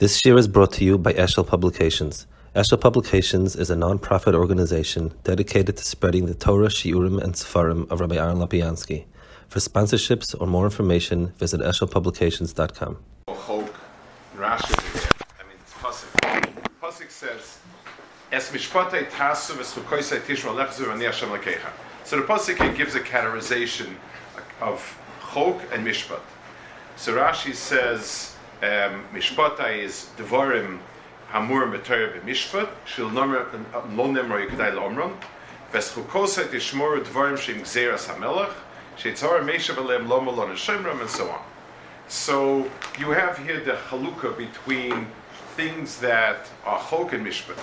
This year is brought to you by Eshel Publications. Eshel Publications is a non-profit organization dedicated to spreading the Torah, Shiurim, and Sefarim of Rabbi Aaron Lopiansky. For sponsorships or more information, visit eshelpublications.com. Lekecha. So the Pasuk gives a categorization of chok and mishpat. So Rashi says, mishpata is devarim hamur meter b'mishpat, shil lo nemro yikdai lomron, v'schukosei tishmor devarim shim gzeras hamelach, sheitzar meishav alem and so on. So you have here the halukah between things that are chok and mishpat.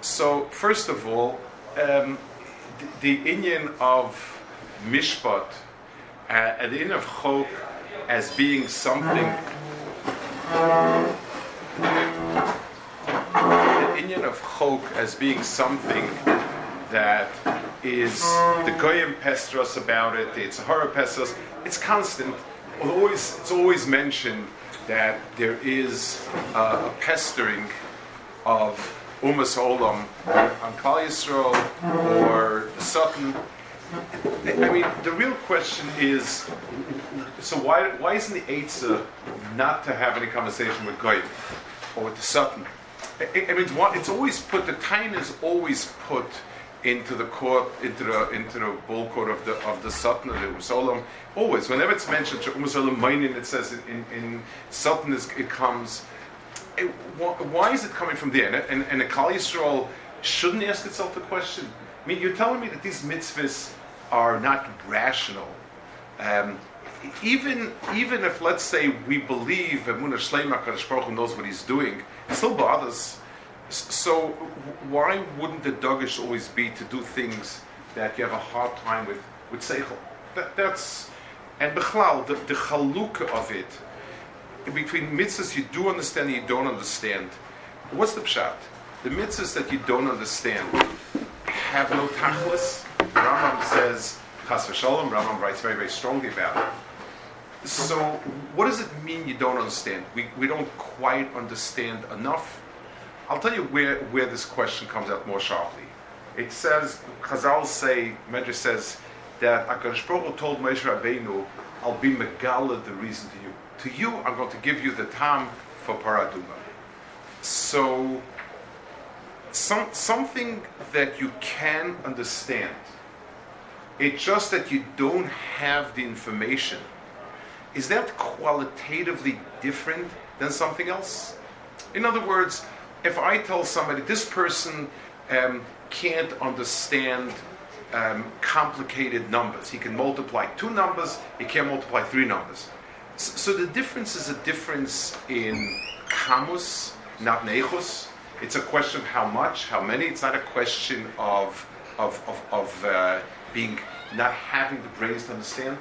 So first of all, um, the, the inyan of mishpat uh, the inyan of chok as being something. The inyan of chok as being something that is the goyim pestros about it. It's a horror pestros. It's constant. Always, it's always mentioned that there is a pestering of umas olam on Klal Yisrael or Sutton. I mean, the real question is, so why, why isn't the Eitzah not to have any conversation with Goyim or with the Sutton? I, I mean, it's, always put, the time is always put into the court, into the into the bull court of the of the Sutton of the Usolam. Always, whenever it's mentioned, Usolam Mainin, it says in, in Sutton is, it comes. It, why is it coming from there? And, and, and a Klal Yisrael shouldn't ask itself the question. I mean, you're telling me that these mitzvahs are not rational. Um, even even if let's say we believe Emunah Shleima Kadosh Baruch Hu knows what he's doing, it still bothers. So why wouldn't the dogish always be to do things that you have a hard time with with seichel? That, that's and bechlal the, the chalukah of it between mitzvahs you do understand and you don't understand. What's the pshat? The mitzvahs that you don't understand have no tachlis. Rambam says chas v'shalom. Rambam writes very very strongly about it. So what does it mean you don't understand? We we don't quite understand enough. I'll tell you where, where this question comes out more sharply. It says, Chazal say, Medrash says, that HaKadosh Baruch told Moshe Rabbeinu, I'll be Megala the reason to you. To you, I'm going to give you the time for Parah Adumah. So, some, something that you can understand, it's just that you don't have the information. Is that qualitatively different than something else? In other words, if I tell somebody this person um, can't understand um, complicated numbers, he can multiply two numbers, he can't multiply three numbers. So, so the difference is a difference in kamus, not nechus. It's a question of how much, how many. It's not a question of of of, of uh, being not having the brains to understand.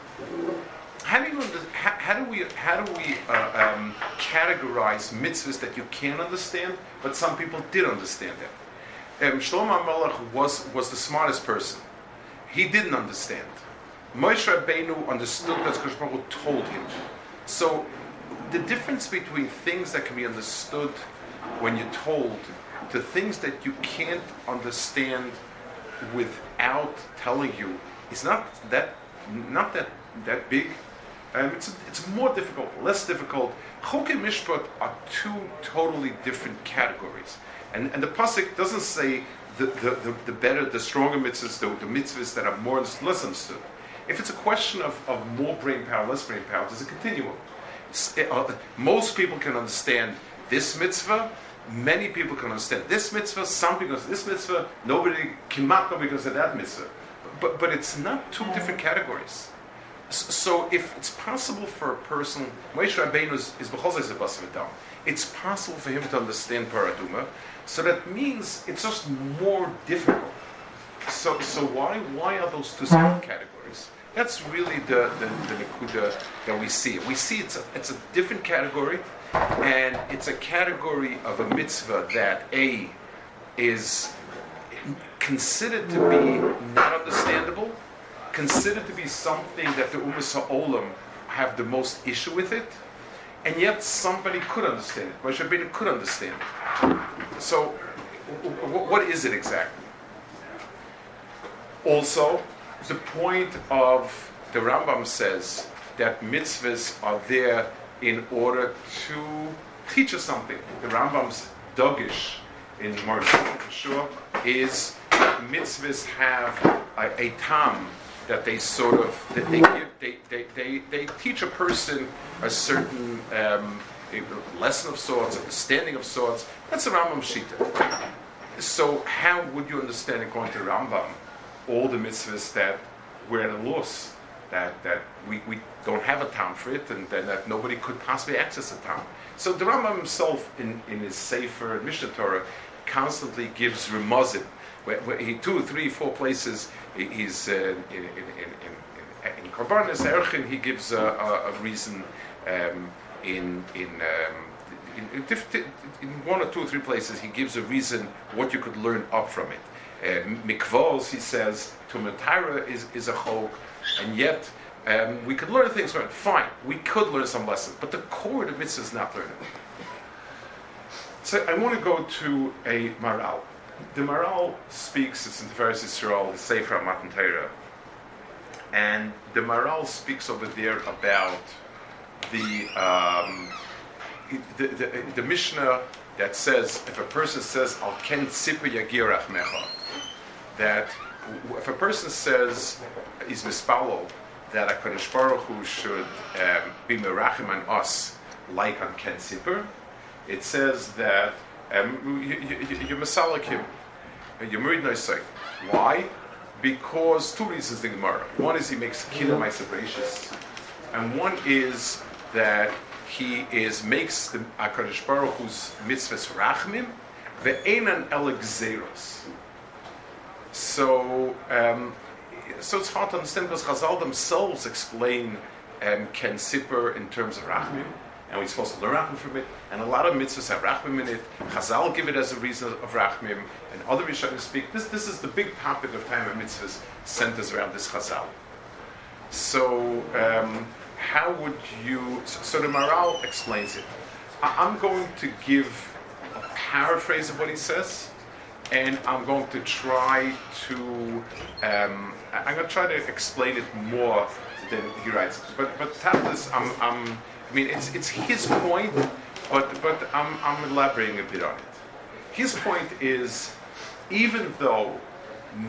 How do, you, how, do we how do we uh, um, categorize mitzvahs that you can understand, but some people did understand them? Um, Shlomo Melech was was the smartest person. He didn't understand. Moshe Rabbeinu understood because Kosh Baruch told him. So the difference between things that can be understood when you're told to things that you can't understand without telling you is not that not that that big. Um, it's, it's more difficult, less difficult. Chok and Mishpat are two totally different categories. And, and the Pasuk doesn't say the, the, the, the better, the stronger mitzvahs, the, the mitzvahs that are more less understood. If it's a question of, of more brain power, less brain power, there's a continuum. Uh, most people can understand this mitzvah, many people can understand this mitzvah, some people understand this mitzvah, nobody, kimat nobody can understand that mitzvah. But, but it's not two different categories. So if it's possible for a person, Moshe Rabbeinu is, is a basim it's possible for him to understand Parah Adumah, so that means it's just more difficult. So, so why, why are those two separate categories? That's really the, the, the Nakuda that we see. We see it's a, it's a different category, and it's a category of a mitzvah that A is considered to be not understandable, considered to be something that the Umas Ha'olam have the most issue with it, and yet somebody could understand it. Moshe Rabbeinu could understand it. So, what is it exactly? Also, the point of the Rambam says that mitzvahs are there in order to teach us something. The Rambam's dogish in Morgan sure is mitzvahs have a, a tam that they sort of that they give they, they, they, they teach a person a certain um, a lesson of sorts, understanding of sorts. That's the Rambam Shita. So how would you understand according to Rambam all the mitzvahs that we're at a loss, that, that we, we don't have a town for it, and, and that nobody could possibly access a town. So the Rambam himself, in, in his Sefer Mishnah Torah, constantly gives remozim. Where, where he two, three, four places, he, he's uh, in, in, in, in, in Korbanis Erchin, he gives a, a, a reason um, in in, um, in, in, one or two or three places. He gives a reason what you could learn up from it. Uh, mikvos, he says, to Matara is, is a chok, and yet um, we could learn things from it. Fine, we could learn some lessons, but the core of mitzvah is not learning. So I want to go to a Maharal. The Maharal speaks, it's in the Tiferes Yisrael, the Sefer Matan Torah, and the Maharal speaks over there about the, um, the, the, the Mishnah that says, if a person says, Al ken tzipa yagirach mecha, that if a person says, is mispalo, that a Kadosh Baruch Hu should um, be merachim on us, like on Ken Sipper, it says that um, you, you, you're masalakim, you're noisai. Why? Because two reasons in Gemara. One is he makes kiddush ma'asabracious, and one is that he is makes the Hakadosh Baruch Hu's mitzvahs rachmim ve'enan elegzeros. So, um, so it's hard to understand because Chazal themselves explain um, Ken Sipper in terms of rachmim, and we're supposed to learn rachmim from it. And a lot of mitzvahs have rachmim in it. Chazal give it as a reason of rachmim, and other Rishonim speak. This this is the big topic of time of mitzvahs centers around this Chazal. So. Um, how would you? So the Maharal explains it. I'm going to give a paraphrase of what he says, and I'm going to try to. Um, I'm going to try to explain it more than he writes. But but Talis, I'm, I'm. I mean, it's it's his point, but but I'm I'm elaborating a bit on it. His point is, even though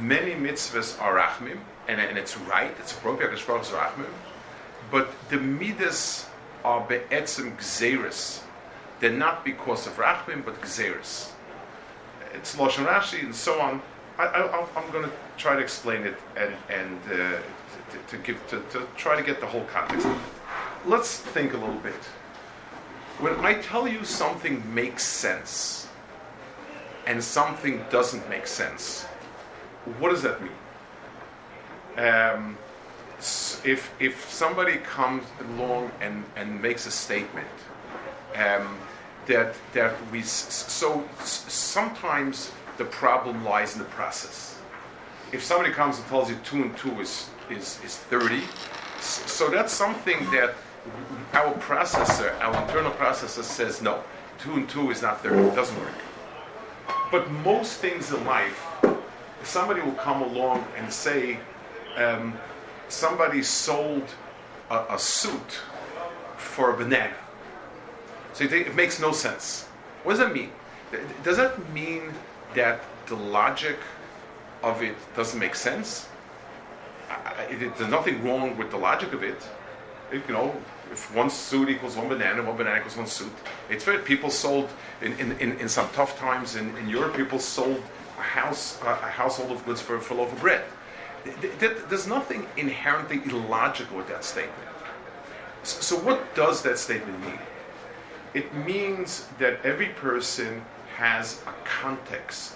many mitzvahs are rachmim, and, and it's right, it's appropriate, Hashbarach is rachmim but the midas are be'etzim gzeris. They're not because of rachmim, but gzeris. It's Lashon Rashi and so on. I, am going to try to explain it and, and uh, to, to, give to, to try to get the whole context. Let's think a little bit. When I tell you something makes sense and something doesn't make sense, what does that mean? Um, if if somebody comes along and, and makes a statement um, that that we so sometimes the problem lies in the process. If somebody comes and tells you two and two is is, is thirty, so that's something that our processor, our internal processor says no, two and two is not thirty, it doesn't work. But most things in life, somebody will come along and say. Um, somebody sold a, a, suit for a banana. So it makes no sense. What does that mean? Does that mean that the logic of it doesn't make sense? I, it, there's nothing wrong with the logic of it. it. You know, if one suit equals one banana, one banana equals one suit. It's fair. People sold in, in, in, in some tough times in, in Europe. People sold a house a household of goods for, for a loaf of bread there's nothing inherently illogical with that statement. So, what does that statement mean? It means that every person has a context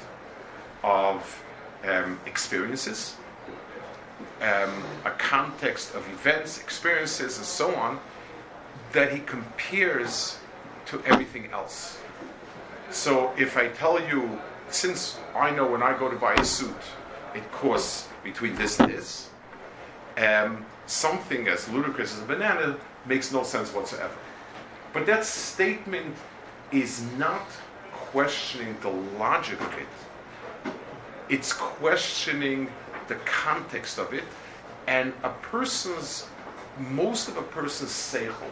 of um, experiences, um, a context of events, experiences, and so on, that he compares to everything else. So, if I tell you, since I know when I go to buy a suit, it costs between this and this, um, something as ludicrous as a banana makes no sense whatsoever. But that statement is not questioning the logic of it. It's questioning the context of it, and a person's most of a person's seichel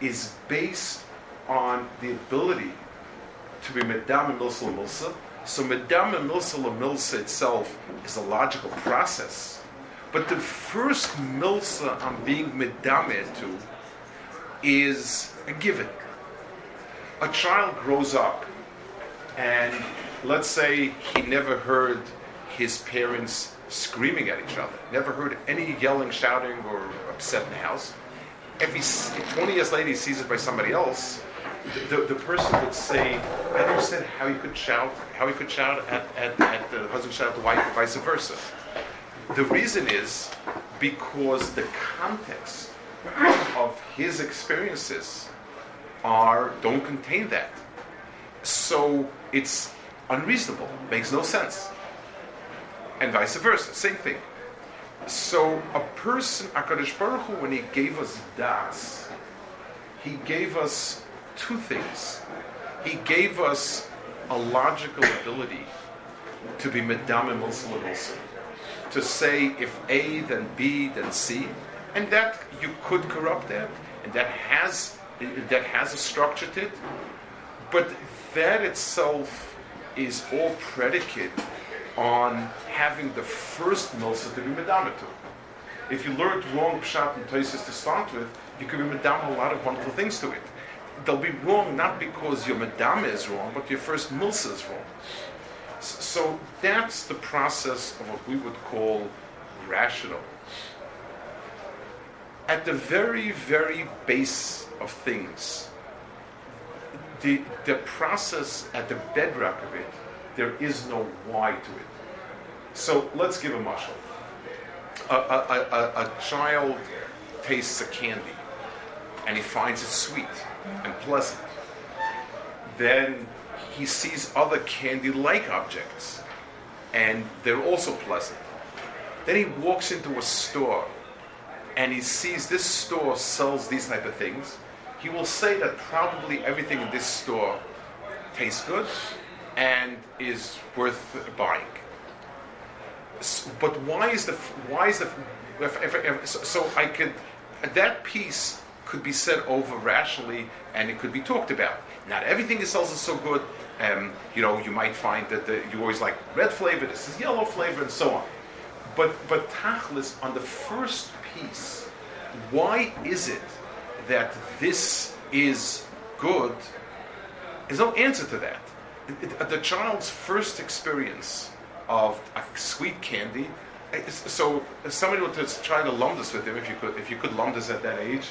is based on the ability to be medam milsa milsa. So medam milsa milsa itself is a logical process, but the first milsa I'm being medame to is a given. A child grows up, and let's say he never heard his parents screaming at each other, never heard any yelling, shouting, or upset in the house. If he, 20 years later he sees it by somebody else, the, the person would say, I don't understand how he could shout, how he could shout at, at, at the husband shout at the wife, or vice versa. The reason is because the context of his experiences are don't contain that. So it's unreasonable, makes no sense. And vice versa, same thing. So a person, Akadosh Baruch Hu, when he gave us das, he gave us two things. He gave us a logical ability to be and milsa to say if A then B then C, and that you could corrupt that, and that has that has a structure to it, but that itself is all predicate on having the first milsa to be medama. If you learned wrong pshat and toises to start with, you could be medama a lot of wonderful things to it. They'll be wrong not because your medama is wrong, but your first milsa is wrong. So that's the process of what we would call rational. At the very, very base of things, the, the process at the bedrock of it, there is no why to it. So let's give a mushal. A, a, a, a child tastes a candy and he finds it sweet and pleasant. Then he sees other candy like objects and they're also pleasant. Then he walks into a store and he sees this store sells these type of things. He will say that probably everything in this store tastes good and is worth buying. But why is the why is the if, if, if, so I could that piece could be said over rationally and it could be talked about. Not everything he sells is so good. Um, you know, you might find that the, you always like red flavor, this is yellow flavor, and so on. But but tachlis on the first piece, why is it that this is good? There's no answer to that. It, it, the child's first experience of a sweet candy. So somebody would try to lump this with him, if you could, if you could lump this at that age,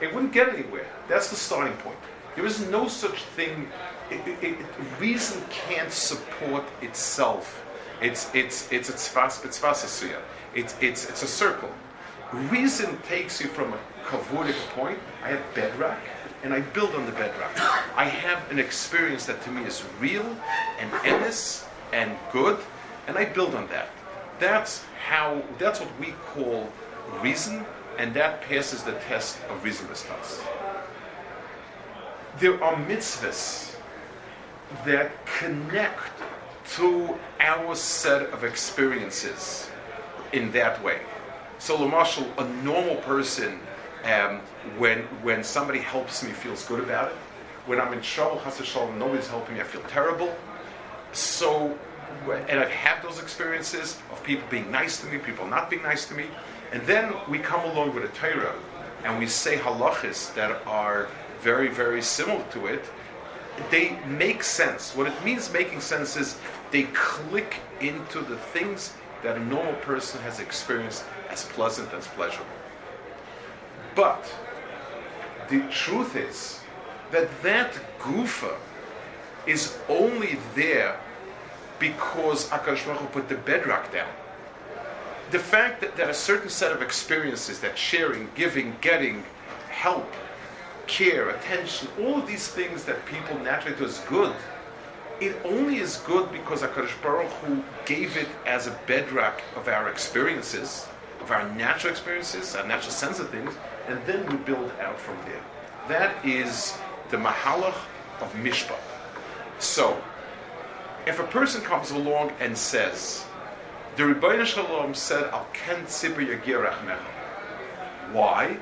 it wouldn't get anywhere. That's the starting point. There is no such thing. It, reason can't support itself. It's it's it's. It's it's it's a circle. Reason takes you from a kavodic point. I have bedrock, and I build on the bedrock. I have an experience that to me is real and endless and good, and I build on that. That's how. That's what we call reason, and that passes the test of reasonableness. There are mitzvahs that connect to our set of experiences in that way. So, Lamashal, a normal person, um, when when somebody helps me, feels good about it. When I'm in trouble, has Shalom, nobody's helping me, I feel terrible. So and I've had those experiences of people being nice to me, people not being nice to me, and then we come along with a Torah and we say halachas that are very, very similar to it. They make sense. What it means making sense is they click into the things that a normal person has experienced as pleasant as pleasurable. But the truth is that that goofa is only there because Akash Baruch put the bedrock down. The fact that, that a certain set of experiences, that sharing, giving, getting, help, care, attention, all of these things that people naturally do is good, it only is good because HaKadosh Baruch Hu gave it as a bedrock of our experiences, of our natural experiences, our natural sense of things, and then we build out from there. That is the mahalach of mishpat. So, if a person comes along and says, the Rebbeinu Shalom said, Al ken tzibur yagirach Why?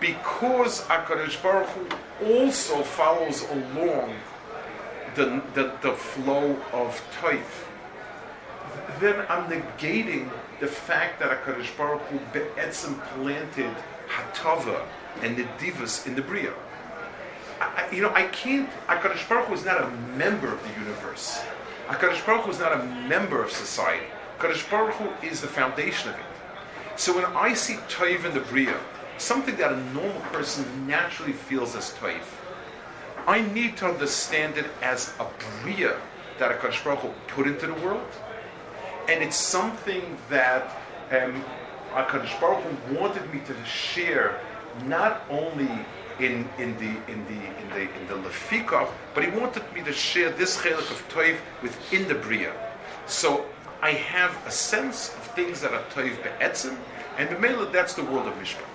Because HaKadosh Baruch Hu also follows along the, the, the flow of Taif. Then I'm negating the fact that HaKadosh Baruch Hu be'etzim planted Hatava and the divas in the Bria. I, you know, I can't. Hakadosh Baruch Hu is not a member of the universe. Hakadosh Baruch Hu is not a member of society. Hakadosh Baruch Hu is the foundation of it. So when I see toiv in the bria, something that a normal person naturally feels as toiv, I need to understand it as a bria that Hakadosh Baruch Hu put into the world, and it's something that um, Hakadosh Baruch Hu wanted me to share not only in, in the in the in the in the lefikach, but he wanted me to share this chelik of toiv within the bria. So I have a sense of things that are toiv be'etzim, and the b'meila that's the world of mishpat.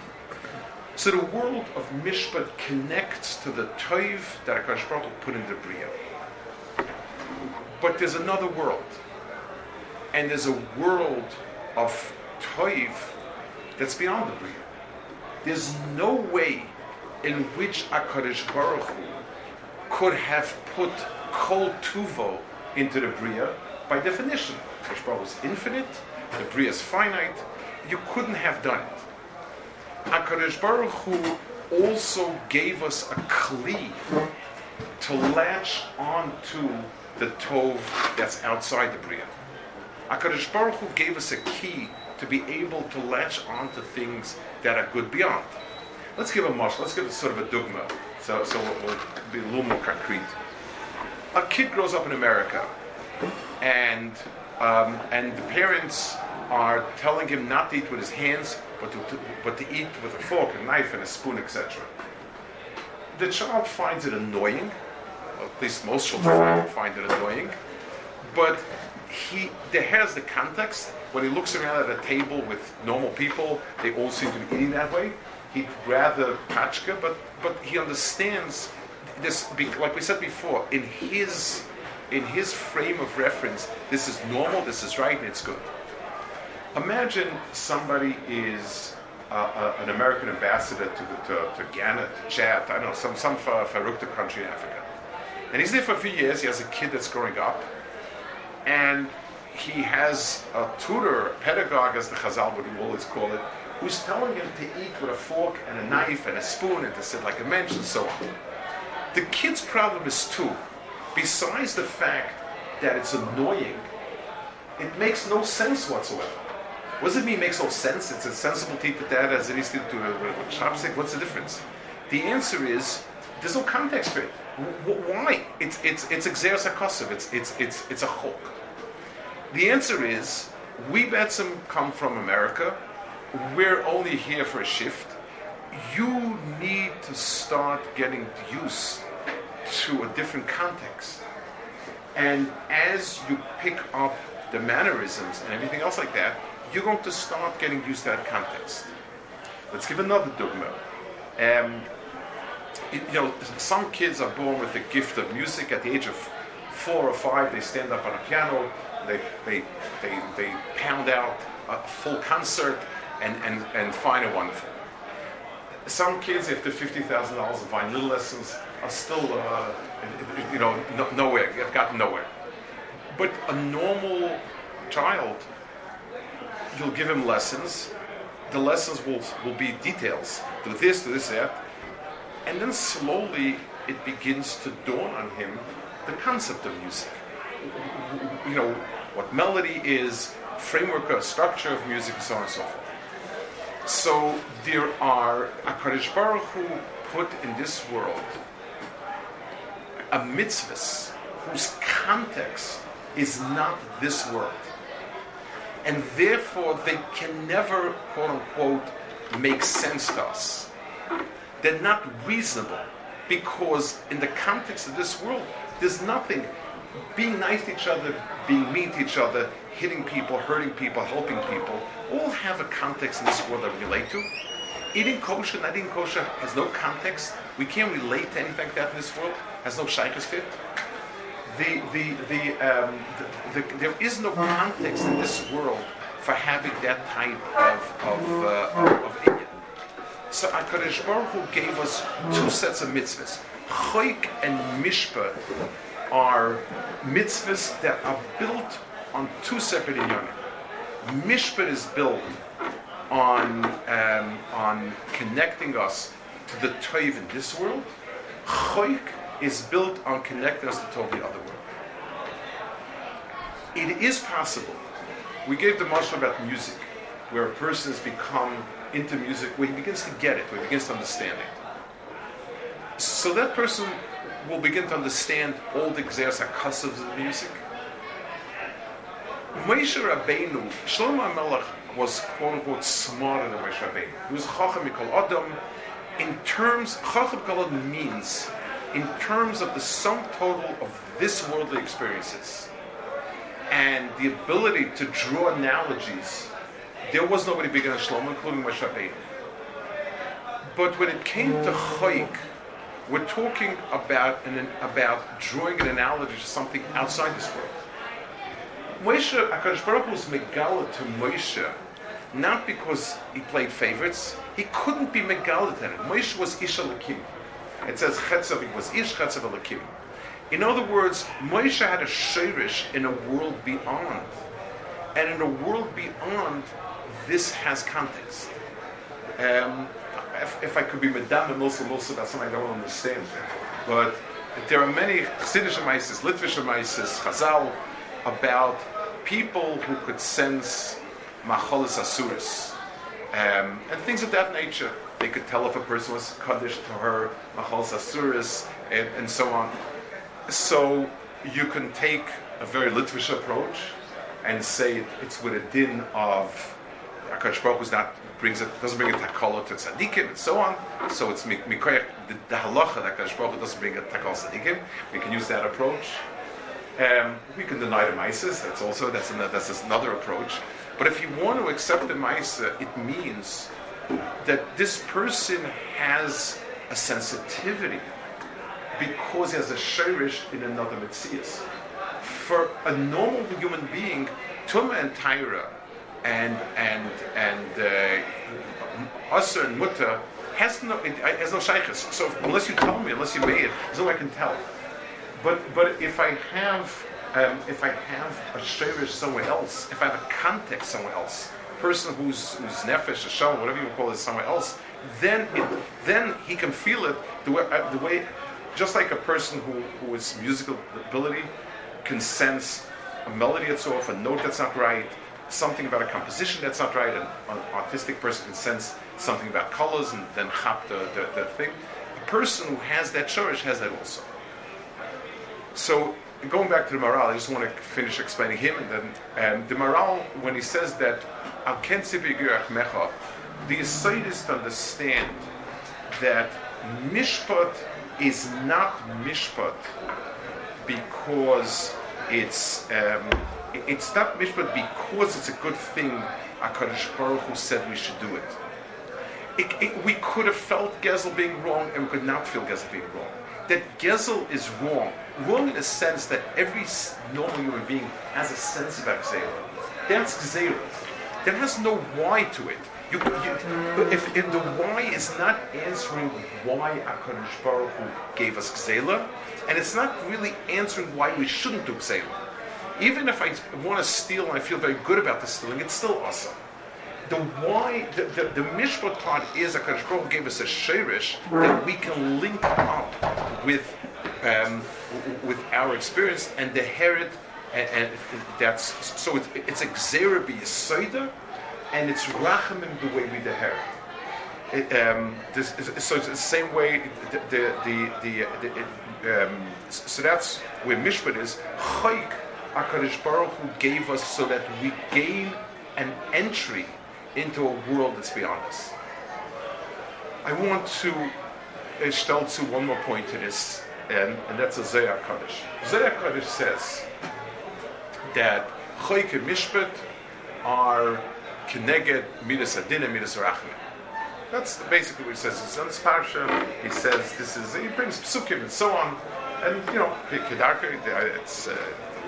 So the world of mishpat connects to the toiv that Hakadosh Baruch Hu put in the bria. But there's another world, and there's a world of toiv that's beyond the bria. There's no way in which Akadosh Baruch Hu could have put Kol Tuvo into the Bria by definition. Akadosh Baruch is infinite, the Bria is finite. You couldn't have done it. Akadosh Baruch Hu also gave us a kli to latch onto the tov that's outside the bria. Akadosh Baruch Hu gave us a key to be able to latch onto things that are good beyond. Let's give a mush. Let's give a sort of a dogma, so so we'll, we'll be a little more concrete. A kid grows up in America, and um, and the parents are telling him not to eat with his hands, but to, to, but to eat with a fork, a knife, and a spoon, etc. The child finds it annoying. At least most children find it annoying. But he has the context. When he looks around at a table with normal people, they all seem to be eating that way he'd rather Pachka, but but he understands this. Like we said before, in his in his frame of reference, this is normal, this is right, and it's good. Imagine somebody is uh, uh, an American ambassador to, the, to, to Ghana, to Chad, I don't know, some, some far, Farukta country in Africa. And he's there for a few years, he has a kid that's growing up, and he has a tutor, a pedagogue, as the Chazal would always call it, who's telling him to eat with a fork and a knife and a spoon and to sit like a mensch and so on. The kid's problem is too, besides the fact that it's annoying, it makes no sense whatsoever. What does it mean makes no sense? It's as sensible to eat that as it is to do a uh, chopstick. What's the difference? The answer is there's no context for it. Why? It's it's it's exeris It's it's it's it's a chok. The answer is we some come from America we're only here for a shift. You need to start getting used to a different context. And as you pick up the mannerisms and everything else like that, you're going to start getting used to that context. Let's give another dogma. Um, you know, some kids are born with the gift of music. At the age of four or five, they stand up on a piano, they, they, they, they pound out a full concert, and, and, and fine and wonderful. Some kids, after $50,000 of violin lessons, are still, uh, you know, no, nowhere, have gotten nowhere. But a normal child, you'll give him lessons. The lessons will, will be details. Do this, do this, that. And then slowly it begins to dawn on him the concept of music. You know, what melody is, framework, or structure of music, and so on and so forth. So there are Akadosh Baruch Hu put in this world a mitzvah whose context is not this world. And therefore they can never, quote unquote, make sense to us. They're not reasonable because in the context of this world, there's nothing. Being nice to each other, being mean to each other, hitting people, hurting people, helping people, all have a context in this world that we relate to. eating kosher, not eating kosher has no context. We can't relate to anything like that in this world. Has no shaykhs fit. The, the, the, um, the, the, there is no context in this world for having that type of, of, uh, of, of So HaKadosh Baruch Hu gave us two sets of mitzvahs. Choik and Mishpat are mitzvahs that are built on two separate inyanim. Mishpat is built on, um, on connecting us to the Tov in this world. Choik is built on connecting us to Tov the other world. It is possible. We gave the marshal about music, where a person has become into music, where he begins to get it, where he begins to understand it. So that person will begin to understand all the hakasavs of the music. Moshe Rabbeinu, Shlomo Melech was quote unquote smarter than Moshe Rabbeinu. He was Chacham Mikol Adam. In terms, Chacham Mikol Adam means in terms of the sum total of this worldly experiences and the ability to draw analogies. There was nobody bigger than Shlomo, including Moshe Rabbeinu. But when it came to Chayik, we're talking about an, about drawing an analogy to something outside this world. Moshe, Akadosh Baruch was megala to Moshe, not because he played favorites. He couldn't be megala to it. Moshe was Ish Alakim. It says Chetzav, he was Ish Chetzav Alakim. In other words, Moshe had a shirish in a world beyond. And in a world beyond, this has context. Um, if, if, I could be Madame Milsa Milsa, that's something I don't understand. But there are many Chassidish Maisis, Litvish Maisis, Chazal, about people who could sense Macholis Asuris um, and things of that nature. They could tell if a person was Kaddish to her, Macholis Asuris, and, and so on. So you can take a very Litvish approach and say it's with a din of Akash Baruch Hu's not brings it doesn't bring a takala to tzaddikim and so on. So it's mikoyach the, the halacha that Baruch doesn't bring a takal tzaddikim. We can use that approach. Um, we can deny the Mises. That's also that's another, that's another approach. But if you want to accept the Misa, it means that this person has a sensitivity because he has a shirish in another mitzias. For a normal human being, Tuma and Tyra and and and uh, and Mutta has no it has no shaykhs. So if, unless you tell me, unless you made it, there's no I can tell. But but if I have um, if I have a shirish somewhere else, if I have a context somewhere else, person who's who's nefesh, a shalom, whatever you call it, somewhere else, then it then he can feel it the way, uh, the way just like a person who, who is musical ability can sense a melody that's off, a note that's not right, something about a composition that's not right, and an artistic person can sense something about colors and then chap the, the, the thing. A person who has that shorish has that also. So going back to the Maharal, I just want to finish explaining him, and then um, the Maharal, when he says that al mecha, the aside understand that mishpat is not mishpat because it's um, it's not mishpat because it's a good thing. Hakadosh Baruch Hu said we should do it. It, it. We could have felt Gezel being wrong, and we could not feel Gezel being wrong. That Gezel is wrong, wrong in the sense that every normal human being has a sense about Gzera. That's Gzera. There has no why to it. You, you, if, if, the why is not answering why HaKadosh Baruch Hu gave us Gzela, and it's not really answering why we shouldn't do Gzela. Even if I want to steal and I feel very good about the stealing, it's still awesome. The why, the, the, the Mishpat part is HaKadosh Baruch Hu gave us a Sherish that we can link up with, um, with our experience and the Herit, and, and that's, so it's, it's a Gzera B'Yisoida, and it's rachamim the way we deher. Um, this, so it's the same way the the the, the, um, so that's where mishpat is chayk Hakadosh Baruch Hu gave us so that we gain an entry into a world that's beyond us. I want to uh, to one more point to this, and, and that's a Zohar Kaddish. Zohar Kaddish says that chayk and mishpat are Kineged Midas Adin and Midas Rachman. That's basically what he says. It's on this parsha. He says this is. He brings psukim and so on, and you know, kedarka. It's uh,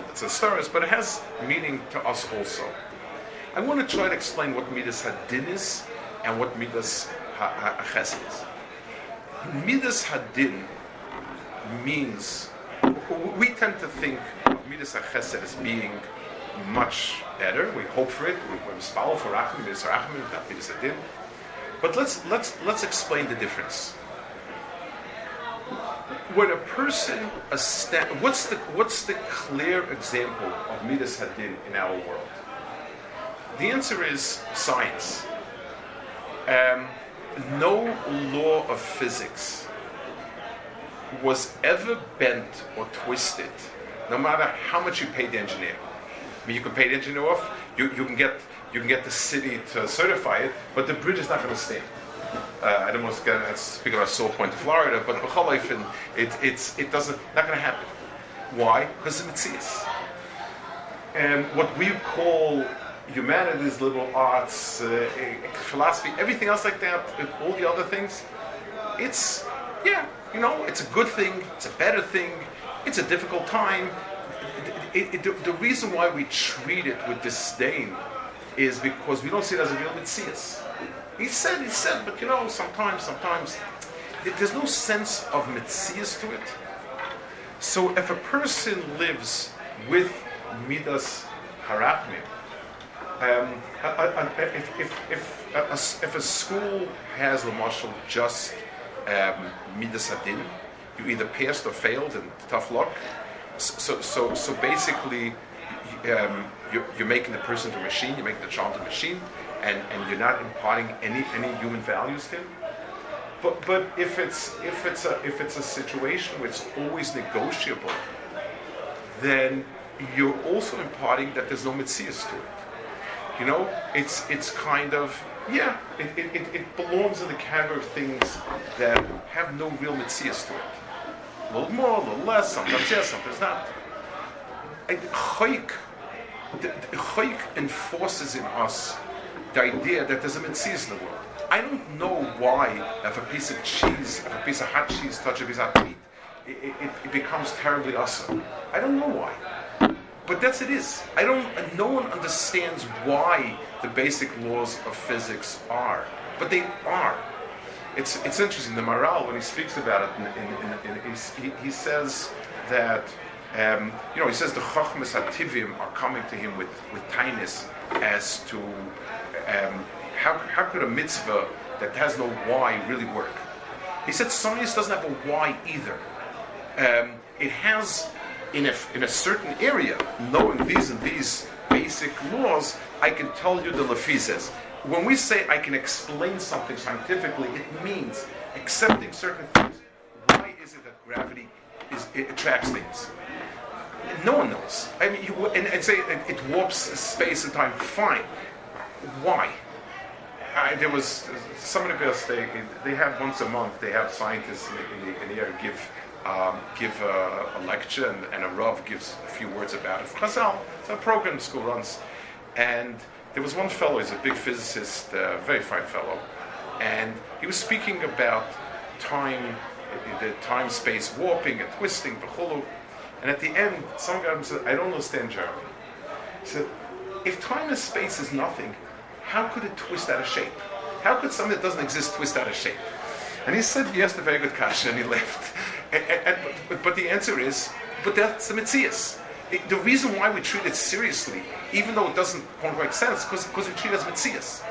it's a stories, but it has meaning to us also. I want to try to explain what midas hadin is and what midas hachesed is. Midas hadin means we tend to think of midas hachesed as being much better. We hope for it. We, spal for rachim, midas rachim, not midas hadin. But let's let's let's explain the difference. When a person what's the what's the clear example of midas hadin in our world? The answer is science. Um, no law of physics was ever bent or twisted, no matter how much you pay the engineer. I mean, you can pay the engineer off. You, you can get you can get the city to certify it, but the bridge is not going to stand. Uh, I don't want to get speak about Saw Point, Florida, but it it's it doesn't not going to happen. Why? Because of Mitzias. And what we call humanities, liberal arts, uh, philosophy, everything else like that, all the other things, it's yeah, you know, it's a good thing, it's a better thing, it's a difficult time. It, it, the, the reason why we treat it with disdain is because we don't see it as a real mitzias. He said, he said, but you know, sometimes, sometimes, there's no sense of mitzias to it. So if a person lives with midas harachmim, um, if, if, if, a, if a school has, Lamashal, just um, midas adin, you either passed or failed, and tough luck. So, so, so basically, um, you're, you're, making the person a machine, you're making the child a machine, and, and you're not imparting any, any human values to him. But, but if it's if it's a if it's a situation where it's always negotiable, then you're also imparting that there's no mitzias to it. You know, it's it's kind of yeah, it, it, it, belongs in the category of things that have no real mitzias to it. A little more, a little less, sometimes yes, sometimes not. Chayk enforces in us the idea that there's a mitzias in the world. I don't know why if a piece of cheese, if a piece of hot cheese touches a piece of meat, it, it, it becomes terribly awesome. I don't know why. But that's it is. I don't. No one understands why the basic laws of physics are, but they are. It's it's interesting. The Maharal, when he speaks about it, in, in, in, he, he says that um, you know he says the chachmas Ativim are coming to him with with kindness as to um, how how could a mitzvah that has no why really work? He said science doesn't have a why either. Um, it has in a, in a certain area, knowing these and these basic laws, I can tell you the lafizes. When we say I can explain something scientifically, it means accepting certain things. Why is it that gravity is, attracts things? No one knows. I mean, you, and, and say it, it warps space and time. Fine. Why? I, there was somebody else. They they have once a month. They have scientists in the, in the, area give um, give a, a lecture and, and, a Rav gives a few words about it. Chazal, it's a program school runs. And there was one fellow, he's a big physicist, a very fine fellow, and he was speaking about time, the time space warping and twisting. And at the end, some guy said, I don't understand German. He said, if time and space is nothing, how could it twist out of shape? How could something that doesn't exist twist out of shape? And he said, he asked a very good question, and he left. And, and, but, but, the answer is, but that's the Mitzias. the reason why we treat it seriously, even though it doesn't quite make sense, because we treat it as Mitzias.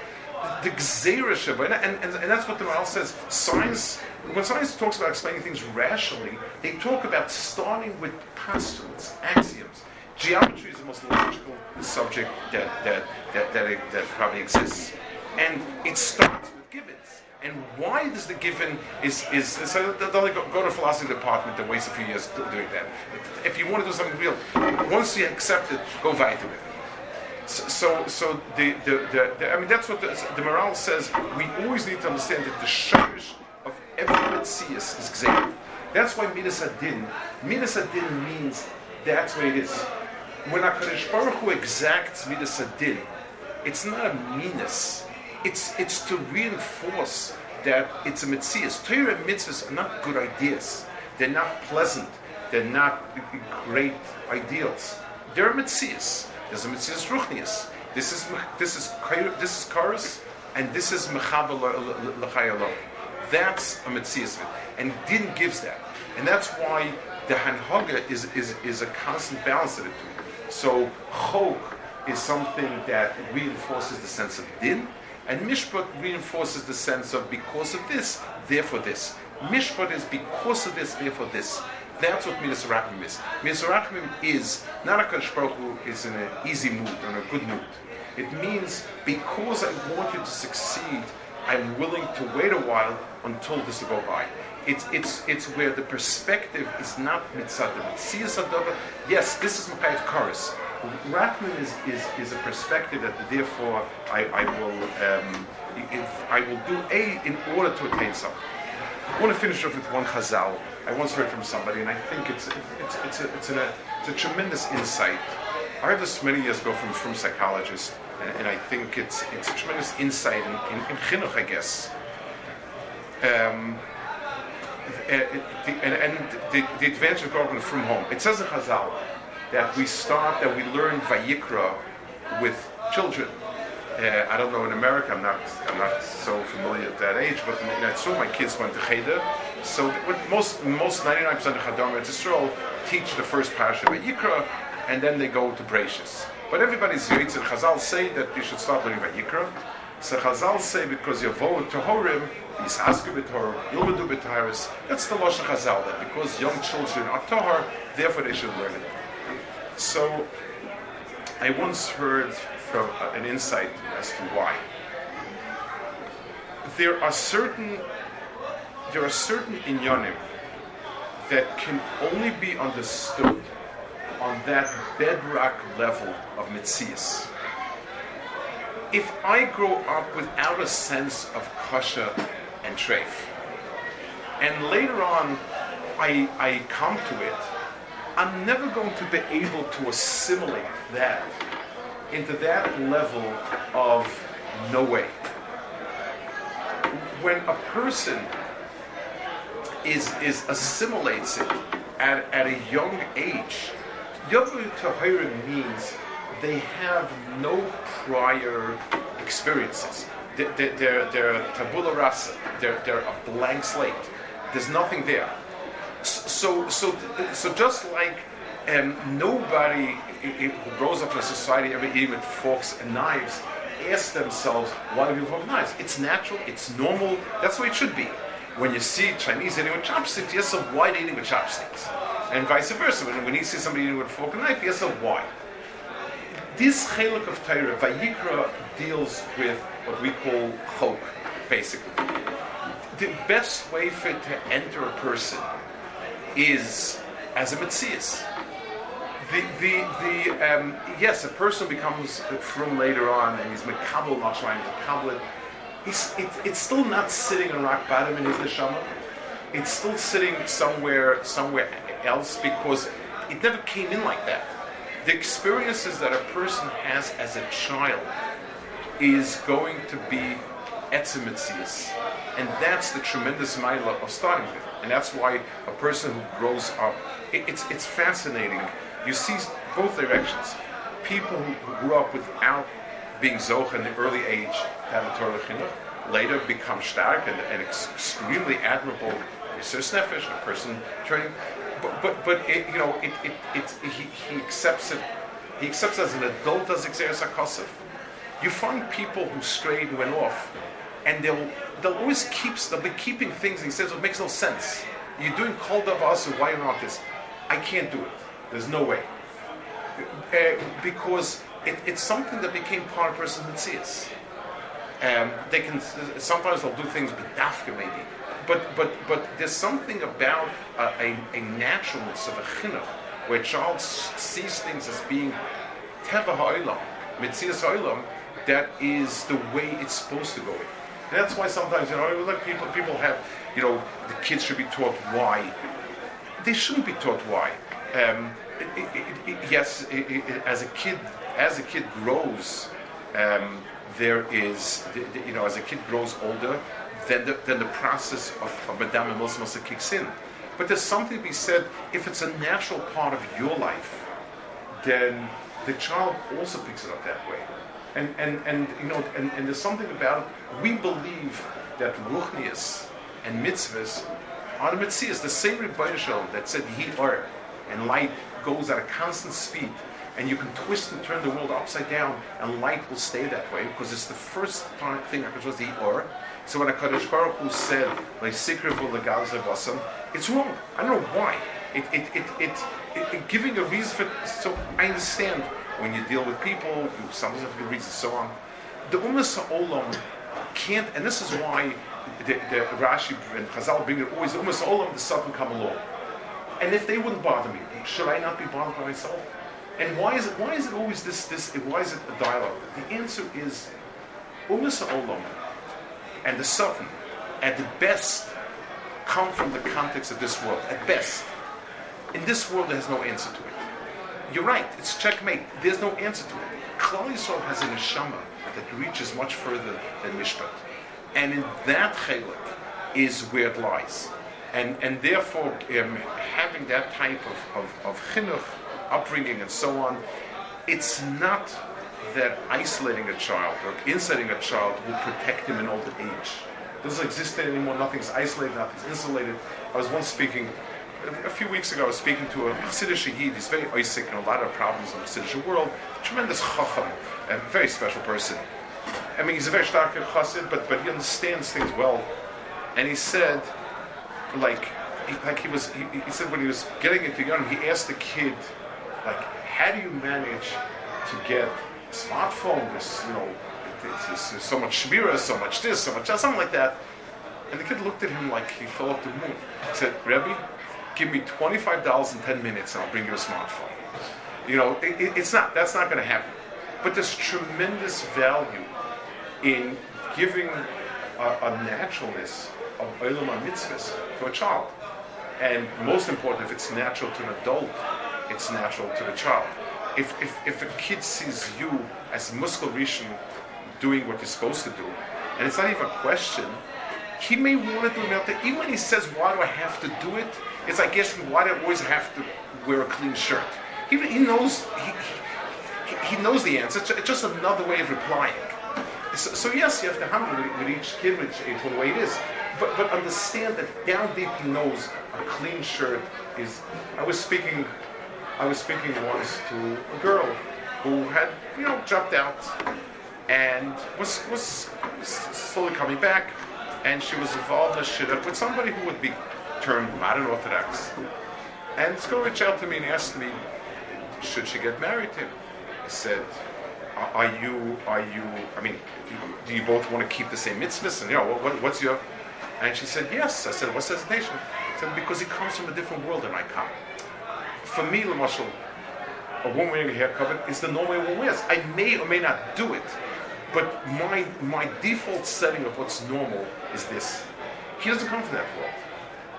The Gzeira and, and, and that's what the Maharal says. Science, when science talks about explaining things rationally, they talk about starting with postulates, axioms. Geometry is the most logical subject that, that, that, that, that probably exists. And it starts and why does the given is is so they'll go, go to philosophy department and waste a few years doing that. If you want to do something real, once you accept it, go weiter with it. So, so, the, the, the, the, I mean, that's what the, the Maharal says. We always need to understand that the shirish of every mitzias is gzeir. That's why midas adin. Midas adin means that's what it is. When Hakadosh Baruch Hu exacts midas adin, it's not a meanness it's, it's to reinforce that it's a mitzvah. Torah and mitzvahs are not good ideas. They're not pleasant. They're not great ideals. They're mitzvahs. There's a mitzvah ruchnius. This is this is this is karas, and this is mechabel l'chayalom. That's a mitzvah, and Din gives that, and that's why the hanhaga is, is, is a constant balance of the two. So chok is something that reinforces the sense of din, and mishpat reinforces the sense of because of this, therefore this. Mishpat is because of this, therefore this. That's what Midas Rachmim is. Midas Rachmim is not a Kadosh who is in an easy mood in a good mood. It means because I want you to succeed, I'm willing to wait a while until this will go by. It's, it's, it's where the perspective is not mitzad the Yes, this is Mechayat Karis. Rachman is, is, is a perspective that therefore I, I will um, I will do a in order to attain something. I want to finish off with one chazal. I once heard from somebody, and I think it's it's it's a, it's, a, it's a tremendous insight. I heard this many years ago from from psychologists, and, and I think it's it's a tremendous insight in, in, in chinuch, I guess. Um, and, and, and the, the advantage of going from home. It says in Chazal that we start, that we learn Vayikra with children. Uh, I don't know in America. I'm not. I'm not so familiar at that age. But in true. My kids went to Cheder. So most most 99% of Chadam Israel teach the first parasha of Vayikra, and then they go to Brachus. But everybody's and Chazal say that you should start learning Vayikra. So Chazal say because you vote to Horim, Yisasku b'Torah, Yilbedu b'Taharis. That's the Lashon Chazal that because young children are Tahar, therefore they should learn it. So I once heard from uh, an insight as to why. There are certain there are certain inyanim that can only be understood on that bedrock level of mitzias if I grow up without a sense of kosher and treif, and later on I, I come to it, I'm never going to be able to assimilate that into that level of no way. When a person is, is assimilates it at, at a young age, Yavu Tahira means they have no prior experiences. They're, they're, they're tabula rasa. They're, they're a blank slate. There's nothing there. So, so, so just like um, nobody who grows up in a society ever eating with forks and knives ask themselves, why do people have knives? It's natural, it's normal, that's the way it should be. When you see Chinese eating with chopsticks, yes, of why they eating with chopsticks. And vice versa. When, when you see somebody eating with a fork and knife, yes, of why this chelik of Torah, Vayikra, deals with what we call chok, basically. The best way for it to enter a person is as a mitzias. The, the, the, um, yes, a person becomes from later on and he's mekabel mashmayim mekabel. He's, it, it's still not sitting on rock bottom in his neshama. It's still sitting somewhere, somewhere else because it never came in like that the experiences that a person has as a child is going to be etzimitzias. And that's the tremendous milah of starting with. And that's why a person who grows up, it, it's, it's fascinating. You see both directions. People who grew up without being zoch in the early age have a Torah chinuch, later become stark and, and extremely admirable research nefesh, a person turning but but, but it, you know, it, it, it, he, he accepts it. He accepts it as an adult as Xeris. You find people who strayed and went off, and they'll they'll always keep they'll be keeping things. He says it makes no sense. You're doing called of us, why not this? I can't do it. There's no way. Uh, because it, it's something that became part of person's mitzvahs. Um, they can sometimes they'll do things bedafka maybe, but but but there's something about a, a, naturalness of a chinuch where a child sees things as being teva ha'olam, mitzias ha'olam, that is the way it's supposed to go. And that's why sometimes you know like people people have you know the kids should be taught why. They shouldn't be taught why. Um, it, it, it, yes, as a kid, as a kid grows, um, there is, you know, as a kid grows older, then the, then the process of, of Madame and kicks in. But there's something to be said, if it's a natural part of your life, then the child also picks it up that way. And, and, and you know, and, and there's something about it. We believe that ruchnius and mitzvahs are the mitzvahs. The same Rebbe that said heat or and light goes at a constant speed and you can twist and turn the world upside down, and light will stay that way because it's the first thing I was the or. So when a Kaddish Baruch Hu said, like it's wrong. I don't know why. It, it, it, it, it, giving a reason for so I understand when you deal with people, you sometimes have good reasons, so on. The Ummah Olam can't, and this is why the, the Rashi and Chazal bring it always almost all of the Satan come along. And if they wouldn't bother me, should I not be bothered by myself? And why is it? Why is it always this? This? Why is it a dialogue? The answer is, Umas Olam and the Satan, at the best, come from the context of this world. At best, in this world, there has no answer to it. You're right. It's checkmate. There's no answer to it. Klal Yisrael has a neshama that reaches much further than Mishpat, and in that chelik is where it lies. And, and therefore, um, having that type of, of, of chinuch upbringing and so on, it's not that isolating a child or insulating a child will protect him in old age. It doesn't exist anymore. Nothing's isolated, nothing's insulated. I was once speaking, a few weeks ago, I was speaking to a Hasidic Yid. He's very Isaac and a lot of problems in the Hasidic world. Tremendous chacham, a very special person. I mean, he's a very stark chassid, but, but he understands things well. And he said, like, he, like he was, he, he said when he was getting into young, he asked the kid, like, how do you manage to get a smartphone? This, you know, there's so much shmira, so much this, so much that, something like that. And the kid looked at him like he fell off the moon. He said, Rebbe, give me $25 in 10 minutes and I'll bring you a smartphone. You know, it, it, it's not, that's not going to happen. But there's tremendous value in giving a, a naturalness of Olam mitzvahs to a child. And most important, if it's natural to an adult, it's natural to the child. If, if, if a kid sees you as muskal rishon doing what you're supposed to do, and it's not even a question, he may want to do it. Even when he says, "Why do I have to do it?" It's like asking, "Why do I always have to wear a clean shirt?" He, he knows he, he, he knows the answer. It's just another way of replying. So, so yes, you have to handle with, with each kid, each one the way it is. But, but understand that down deep he knows a clean shirt is. I was speaking I was speaking once to a girl who had, you know, dropped out and was, was slowly coming back, and she was involved in a shidduch with somebody who would be termed modern Orthodox. And girl reached out to me and asked me, should she get married to him? I said, are you, are you, I mean, do you both want to keep the same mitzvahs? And, you know, what, what's your, and she said, yes. I said, what's the hesitation? I said, because he comes from a different world than I come for me, Lamashal, a woman wearing a hair cover is the normal woman wears. I may or may not do it, but my my default setting of what's normal is this. He doesn't come from that world.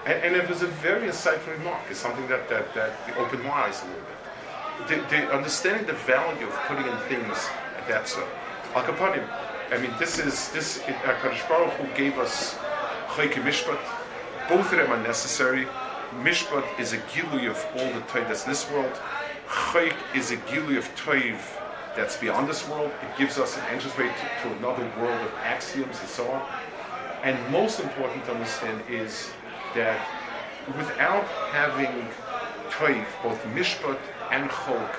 And, and it was a very insightful remark. It's something that, that, that opened my eyes a little bit. The, the understanding the value of putting in things at that sort. Al I mean, this is, this, HaKadosh uh, Baruch Hu gave us Chayke Mishpat. Both of them are necessary. Mishpat is a gilui of all the toiv that's in this world. Chayk is a gilui of toiv that's beyond this world. It gives us an entrance way to, to, another world of axioms and so on. And most important to understand is that without having toiv, both mishpat and chok,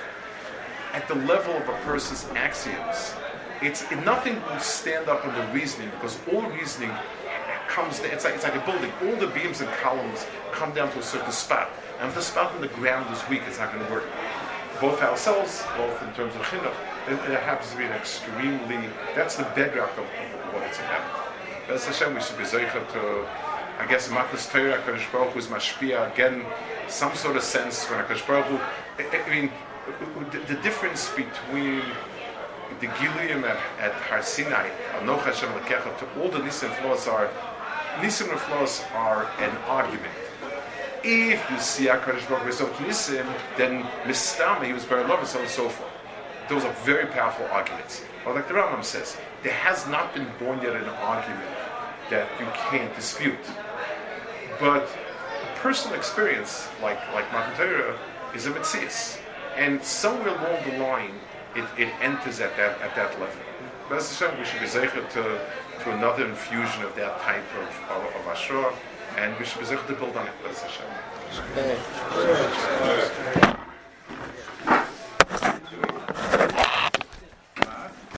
at the level of a person's axioms, it's nothing will stand up in the reasoning because all reasoning comes, it's like, it's like a building. All the beams and columns come down to a certain spot. And if the spot on the ground is weak, it's not going to work. Both ourselves, both in terms of chinuch, it, it, happens to be an extremely, that's the bedrock of, of what it's about. That's Hashem, we should be zeicha to, I guess, Matas Torah, HaKadosh Baruch Hu is mashpia, again, some sort of sense when HaKadosh Baruch Hu, I, I mean, the, the difference between the Giluyim at, at Har Sinai, Anoch Hashem Lekecha, to all the Nisim flaws are Nisim Neflos are an argument. If you see HaKadosh Baruch Hu Nisim, then Mistama, he was very loving, so on and so forth. Those are very powerful arguments. But like the Rambam says, there has not been born yet an argument that you can't dispute. But a personal experience, like like Matan is a mitzvah, and somewhere along the line, it, it enters at that at that level. B'ez Hashem, we should be zeichet to, to another infusion of that type of, of, of Ashra, and we should be zeichet to build on it, B'ez Hashem.